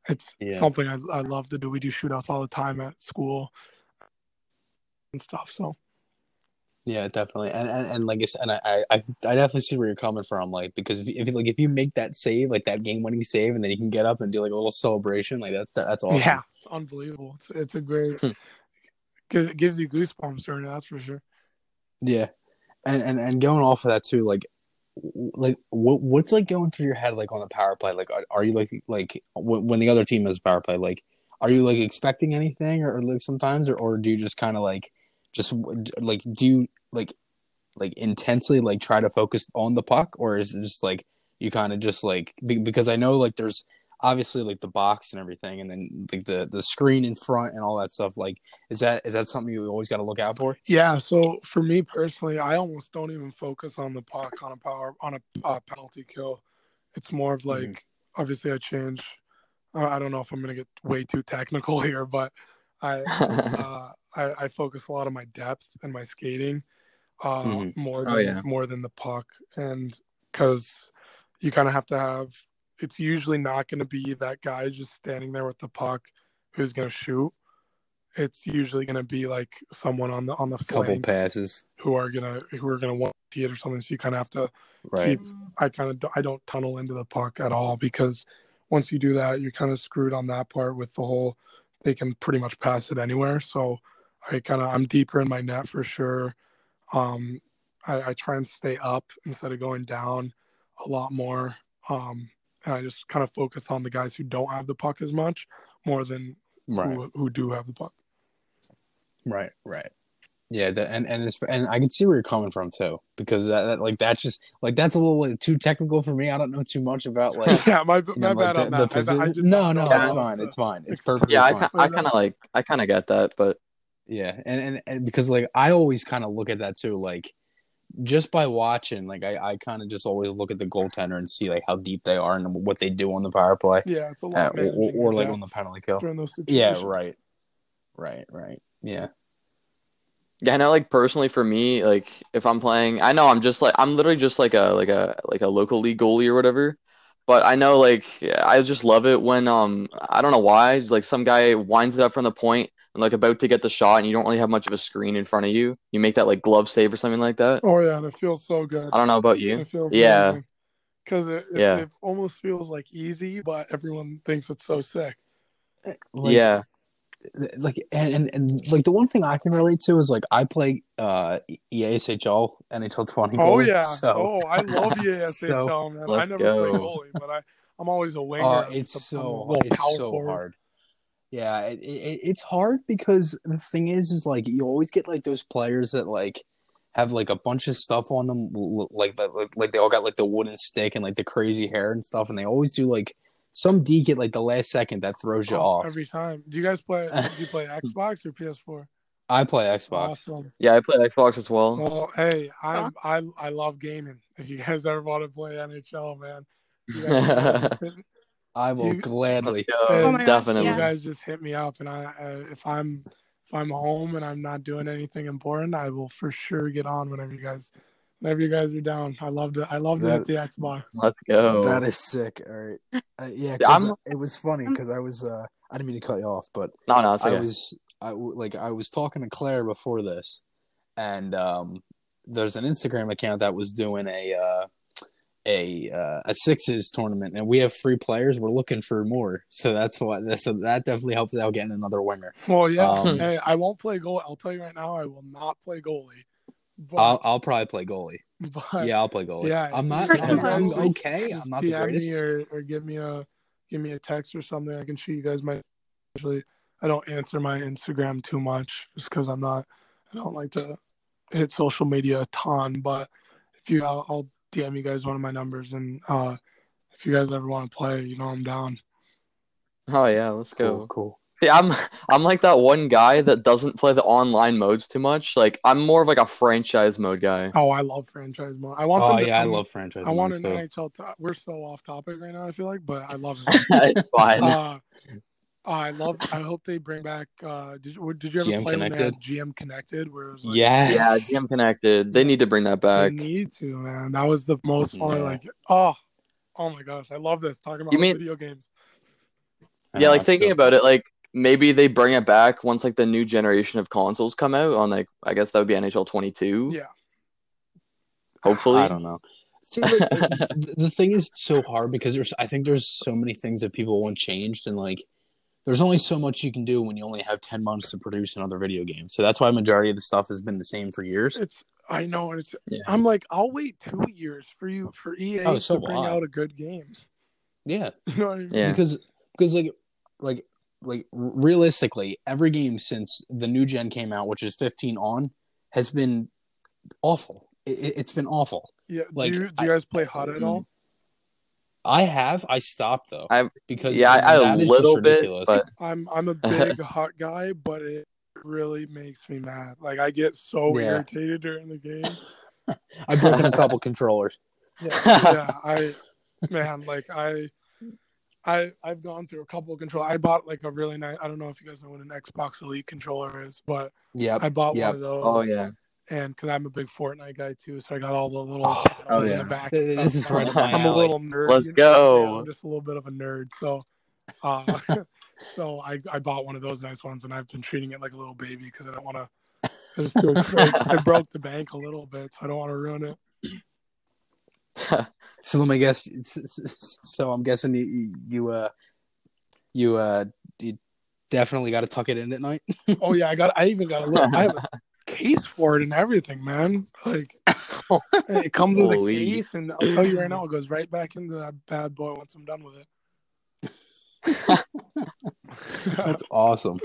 it's Yeah. something I I love to do. We do shootouts all the time at school and stuff. So Yeah, definitely. And and, and like I said, and I, I I definitely see where you're coming from. Like because if, if like if you make that save, like that game winning save, and then you can get up and do like a little celebration, like that's that's awesome. yeah, it's unbelievable. It's it's a great Hmm. gives, gives you goosebumps during it, that's for sure. Yeah, and and and going off of that too, like like what what's like going through your head like on the power play? Like are, are you like like when, when the other team has power play? Like are you like expecting anything or, or like sometimes or or do you just kind of like just like do you like like intensely like try to focus on the puck or is it just like you kind of just like because I know like there's obviously like the box and everything and then like the the screen in front and all that stuff like is that is that something you always got to look out for Yeah, so for me personally, I almost don't even focus on the puck on a power on a uh, penalty kill. It's more of like Mm-hmm. obviously I change. Uh, I don't know if I'm gonna get way too technical here, but I uh, I, I focus a lot on my depth and my skating uh, Mhm. more Oh, than yeah. more than the puck, and because you kind of have to have. It's usually not going to be that guy just standing there with the puck who's going to shoot. It's usually going to be like someone on the on the couple passes who are gonna who are gonna want to see it or something. So you kind of have to right keep. I kind of I don't tunnel into the puck at all because once you do that, you're kind of screwed on that part with the whole. They can pretty much pass it anywhere. So I kind of I'm deeper in my net for sure. Um, I, I try and stay up instead of going down a lot more. Um, and I just kind of focus on the guys who don't have the puck as much more than right who, who do have the puck. right right yeah the, and and it's, and I can see where you're coming from too because that, that like that's just like that's a little like, too technical for me I don't know too much about like yeah, my, my know, like bad on the, that. the I- I position. no not no know it's fine it's fine it's perfect. yeah, I, I kind of like I kind of get that, but Yeah, and, and and because like I always kind of look at that too, like just by watching, like I, I kind of just always look at the goaltender and see like how deep they are and what they do on the power play, Yeah, it's a uh, lot. or, or, or like on the penalty kill. during those Yeah, right, right, right. Yeah, yeah, I know. Like personally, for me, like if I'm playing, I know I'm just like I'm literally just like a like a like a local league goalie or whatever. But I know like I just love it when um I don't know why it's like some guy winds it up from the point and like about to get the shot and you don't really have much of a screen in front of you. You make that like glove save or something like that. Oh yeah, and it feels so good. I don't know about you. It feels Yeah. Because it, it, Yeah. it almost feels like easy, but everyone thinks it's so sick. like, yeah. like and, and and like the one thing I can relate to is like I play uh EASHL NHL 20 Oh yeah. so oh, I love the ASHL, So- man. I Let's never play goalie, but I I'm always a winger. uh, it's just a- I'm a so little it's power so forward. hard. Yeah, it, it, it's hard because the thing is, is like you always get like those players that like have like a bunch of stuff on them, l- l- like like, like they all got like the wooden stick and like the crazy hair and stuff, and they always do like some deke at like the last second that throws you Oh, off. every time. Do you guys play? Do you play Xbox or PS4? I play Xbox. Awesome. Yeah, I play Xbox as well. Well, hey, I'm I I love gaming. If you guys ever want to play NHL, man, you guys just hit, I will You- gladly. Let's go. Oh my gosh, Definitely. you guys just hit me up, and I, I if I'm if I'm home and I'm not doing anything important, I will for sure get on whenever you guys whenever you guys are down. I loved it. I loved it at the Xbox. Let's go. That is sick. All right. Uh, yeah, Yeah, 'cause, uh, it was funny because I was. Uh, I didn't mean to cut you off, but no, no, it's I was. I w- like. I was talking to Claire before this, and um, there's an Instagram account that was doing a uh, a uh, a sixes tournament, and we have free players. We're looking for more, so that's what. So that definitely helps out getting another winger. Well, yeah. Um, hey, I won't play goal. I'll tell you right now, I will not play goalie. But, I'll I'll probably play goalie. but Yeah, I'll play goalie. Yeah, I'm not. I'm, I'm okay. I'm not the greatest. me or, or give me a give me a text or something. I can shoot you guys my. Usually, I don't answer my Instagram too much just because I'm not. I don't like to hit social media a ton. But if you, I'll, I'll DM you guys one of my numbers, and uh, if you guys ever want to play, you know I'm down. Oh yeah, let's Cool, go. cool. See, I'm I'm like that one guy that doesn't play the online modes too much. Like I'm more of like a franchise mode guy. Oh, I love franchise mode. I want Oh them to yeah, I come- love franchise. I want mode, an too. NHL. To, we're so off topic right now. I feel like, but I love it. it's fine. uh, I love. I hope they bring back. Uh, did you did you ever GM play when they Connected? GM Connected? Where it was like, Yes. yeah, GM connected. They need to bring that back. they need to man. That was the most fun. Yeah. Like oh, oh my gosh, I love this talking about You mean- video games. Yeah, like thinking so about it, like maybe they bring it back once like the new generation of consoles come out on like I guess that would be NHL 22. Yeah. Hopefully. I don't know. See, like, the the thing is so hard because there's I think there's so many things that people want changed and like there's only so much you can do when you only have 10 months to produce another video game. So that's why majority of the stuff has been the same for years. It's I know and it's. Yeah. I'm like I'll wait two years for you for EA Oh, so to bring I. out a good game. Yeah. You know what I mean? Yeah. Because because like like like realistically, every game since the new gen came out, which is 15 on, has been awful. It, it- it's been awful. Yeah. Like, do you, do you guys play HUT at mm. all? I have. I stopped though. I've- because yeah, I, that a little bit, ridiculous. but I'm I'm a big HUT guy, but it really makes me mad. Like I get so Yeah. irritated during the game. I've broken a couple controllers. yeah, I man, like I I I've gone through a couple of control. I bought like a really nice I don't know if you guys know what an Xbox Elite controller is, but Yep. I bought Yep. one of those. oh yeah. And because I'm a big Fortnite guy too, so I got all the little Oh, oh, in yeah. the back. This and is right up my I'm a little nerd. Let's you know? go. Yeah, I'm just a little bit of a nerd. So uh so I, I bought one of those nice ones and I've been treating it like a little baby because I don't want to it was too I broke the bank a little bit, so I don't want to ruin it. So let me guess. So I'm guessing you you uh you uh you definitely got to tuck it in at night. Oh yeah, I got. I even got a little. I have a case for it and everything, man. Like it comes with a Holy. case, and I'll tell you right now, it goes right back into that bad boy once I'm done with it. That's awesome.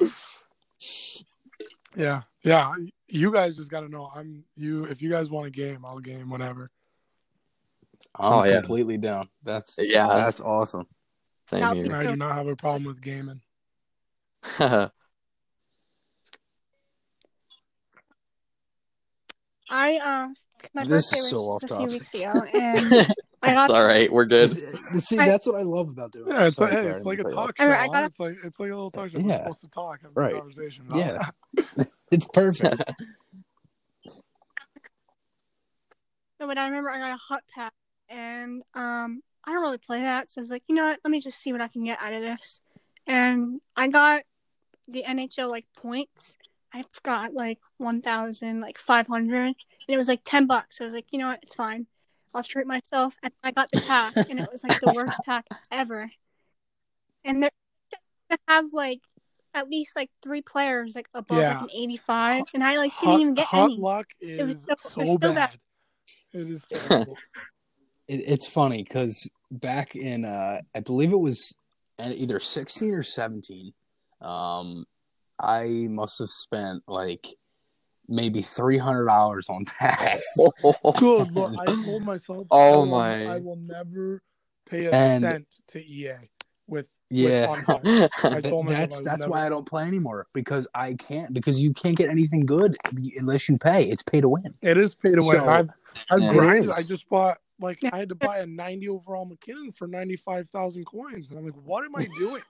yeah, yeah. You guys just got to know. I'm you. If you guys want a game, I'll game whenever. I'm Oh, yeah. completely down. That's Yeah. That's awesome. Same Now- here. I do not have a problem with gaming. I uh, my This birthday is so was just a off few topic. weeks ago, and I got it's all right. We're good. See, that's what I love about doing. Yeah, it's Sorry, like hey, it's like a I didn't cut you talk off. show. I got a- It's like it's like a little talk show. We're Yeah. supposed to talk, have Right. conversations. Yeah. It's perfect. No, but I remember I got a HUT pack, and um, I don't really play that, so I was like, you know what? Let me just see what I can get out of this. And I got the NHL like points. I got like one thousand, like five hundred, and it was like ten bucks. So I was like, you know what? It's fine. I'll treat myself. And I got the pack, and it was like the worst pack ever. And they're to have like at least like three players like above Yeah. like an 85, and I like didn't Hot, even get HUT any. luck was so- so, it was so bad. bad. It is. It, it's funny because back in, uh, I believe it was either 16 or 17, um, I must have spent like maybe $300 on packs. Good Lord, I told myself. Oh I will, my. I will never pay a And- cent to EA with. Yeah. With on I told myself that's that's never- why I don't play anymore because I can't because you can't get anything good unless you pay. It's pay to win. It is pay to win. So- I've I've grinded. I just bought like I had to buy a 90 overall MacKinnon for 95,000 coins, and I'm like, what am I doing?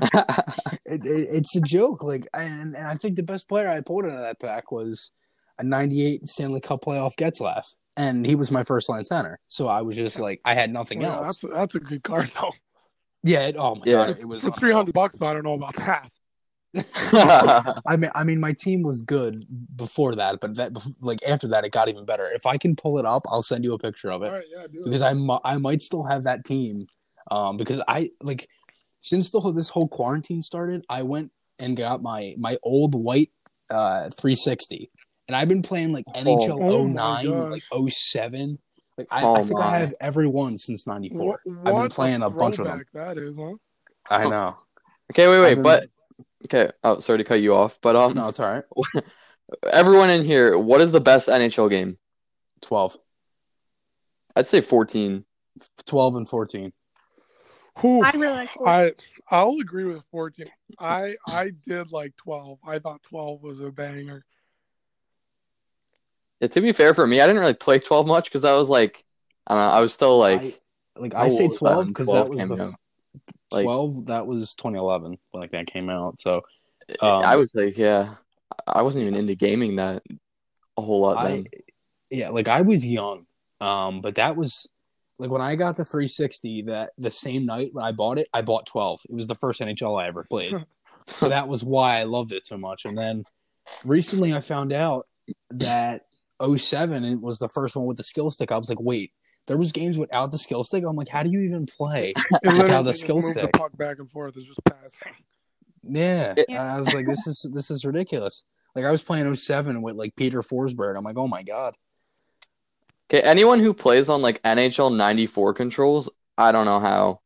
It, it, it's a joke. Like and, and I think the best player I pulled out of that pack was a 98 Stanley Cup playoff Getzlaff. And he was my first line center. So I was just like I had nothing Well, else. that's a, that's a good card though. Yeah, it, oh my Yeah. god, it was for 300 bucks. I don't know about that. I mean, I mean, my team was good before that, but that, like after that, it got even better. If I can pull it up, I'll send you a picture of it All right, yeah, do it. because I, mi- I might still have that team. Um, because I like since the whole, this whole quarantine started, I went and got my my old white uh 360, and I've been playing like NHL Oh my 09, like 07. Like I, Oh I think my. I have every one since '94. What, I've been playing a bunch of them. That is, huh? I know. okay, wait, wait, been- but okay. Oh, sorry to cut you off, but um, No, it's all right. everyone in here, what is the best NHL game? 12, I'd say 14. 12 and 14. Whew. I really like. I I'll agree with 14. I I did like 12. I thought 12 was a banger. Yeah, to be fair for me, I didn't really play 12 much because I was like, I don't know, I was still like, I, like I say old was that 12 because that was came the out? f- Like- 12 that was 2011 when like that came out. So I Um, was like, yeah, I wasn't even into gaming that a whole lot I then. yeah, like I was young. Um but that was like when I got the 360 that the same night when I bought it, I bought 12. It was the first NHL I ever played. so that was why I loved it so much. And then recently I found out that 07 it was the first one with the skill stick. I was like, wait, there was games without the skill stick. I'm like, how do you even play? It Without the skill moved stick. The puck back and forth is just passing. Yeah. Yeah. I was like, this is this is ridiculous. Like I was playing 07 with like Peter Forsberg. I'm like, oh my god. Okay, anyone who plays on like NHL 94 controls, I don't know how.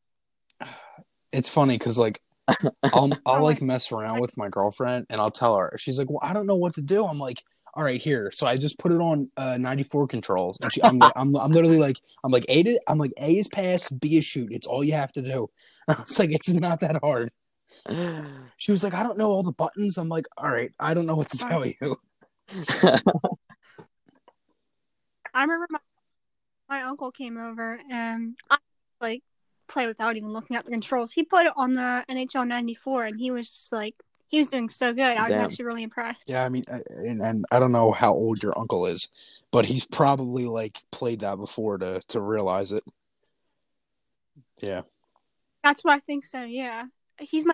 It's funny because like I'll I'll like mess around with my girlfriend and I'll tell her. She's like, well, I don't know what to do. I'm like, all right, here. So I just put it on uh, 94 controls, and she, I'm, like- I'm I'm literally like, I'm like A to I'm like A is pass, B is shoot. It's all you have to do. I was like, it's not that hard. She was like, I don't know all the buttons. I'm like, all right, I don't know what to tell you. I remember my my uncle came over and I like play without even looking at the controls. He put it on the NHL '94 and he was just like he was doing so good. I was Damn. actually really impressed. Yeah, I mean, I- and, and I don't know how old your uncle is, but he's probably like played that before to to realize it. Yeah, That's what I think. So yeah, he's my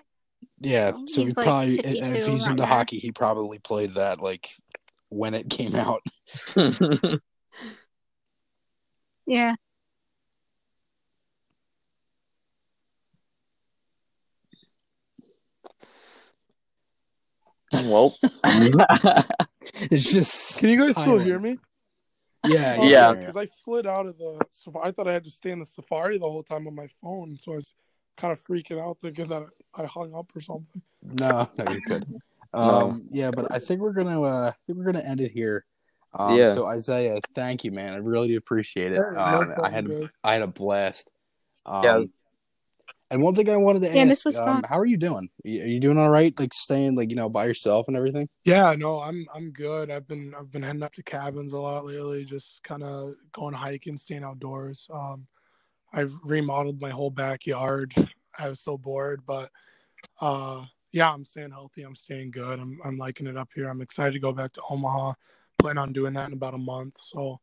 yeah. So he He's, like, probably, 52 if he's around into there. hockey, he probably played that like when it came out. yeah. well, It's just Can you guys still hear me? yeah, Oh, Yeah. Because I slid out of the. Safari. I thought I had to stay in the Safari the whole time on my phone, so I was kind of freaking out, thinking that I hung up or something. No, no, you're good. No. Um, yeah, but I think we're gonna uh, I think we're gonna end it here. Um, Yeah. So Isaiah, thank you, man. I really do appreciate it. Hey, no Um, I had guys. I had a blast. Um, Yeah. And one thing I wanted to Yeah, ask, this was um, fun. how are you doing? Are you are you doing all right? Like staying like you know by yourself and everything? Yeah, no, I'm I'm good. I've been I've been heading up to cabins a lot lately, just kind of going hiking, staying outdoors. Um, I've remodeled my whole backyard. I was so bored, but uh, yeah, I'm staying healthy. I'm staying good. I'm I'm liking it up here. I'm excited to go back to Omaha. Plan on doing that in about a month. So,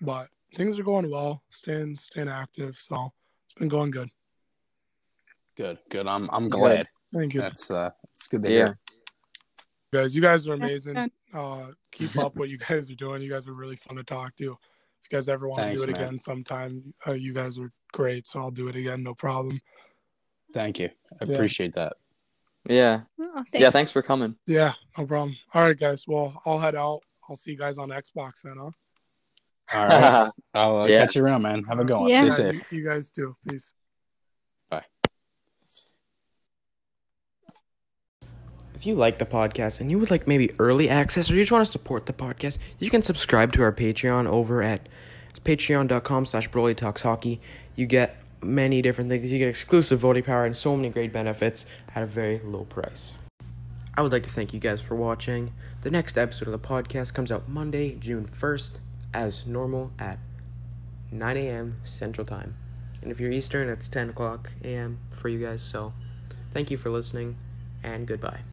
but things are going well. Staying staying active. So it's been going good. Good, good. I'm I'm Good. glad. Thank you, That's uh, it's good to Yeah. hear. guys. You guys are amazing. Uh, keep up what you guys are doing. You guys are really fun to talk to. If you guys ever want to do it man. again sometime, uh, you guys are great. So I'll do it again, no problem. Thank you. I Yeah. appreciate that. Yeah. Oh, Yeah. Thanks for coming. Yeah, no problem. All right, guys. Well, I'll head out. I'll see you guys on Xbox then, huh? All right. I'll uh, Yeah. catch you around, man. Have a good one. Yeah. Stay Yeah, safe. You, you guys do. Peace. Bye. If you like the podcast and you would like maybe early access or you just want to support the podcast, you can subscribe to our Patreon over at patreon.com slash Broly Talks Hockey. You get many different things. You get exclusive voting power and so many great benefits at a very low price. I would like to thank you guys for watching. The next episode of the podcast comes out Monday, June 1st, as normal at 9 a.m. Central Time. And if you're Eastern, it's 10 o'clock a.m. for you guys. So thank you for listening and goodbye.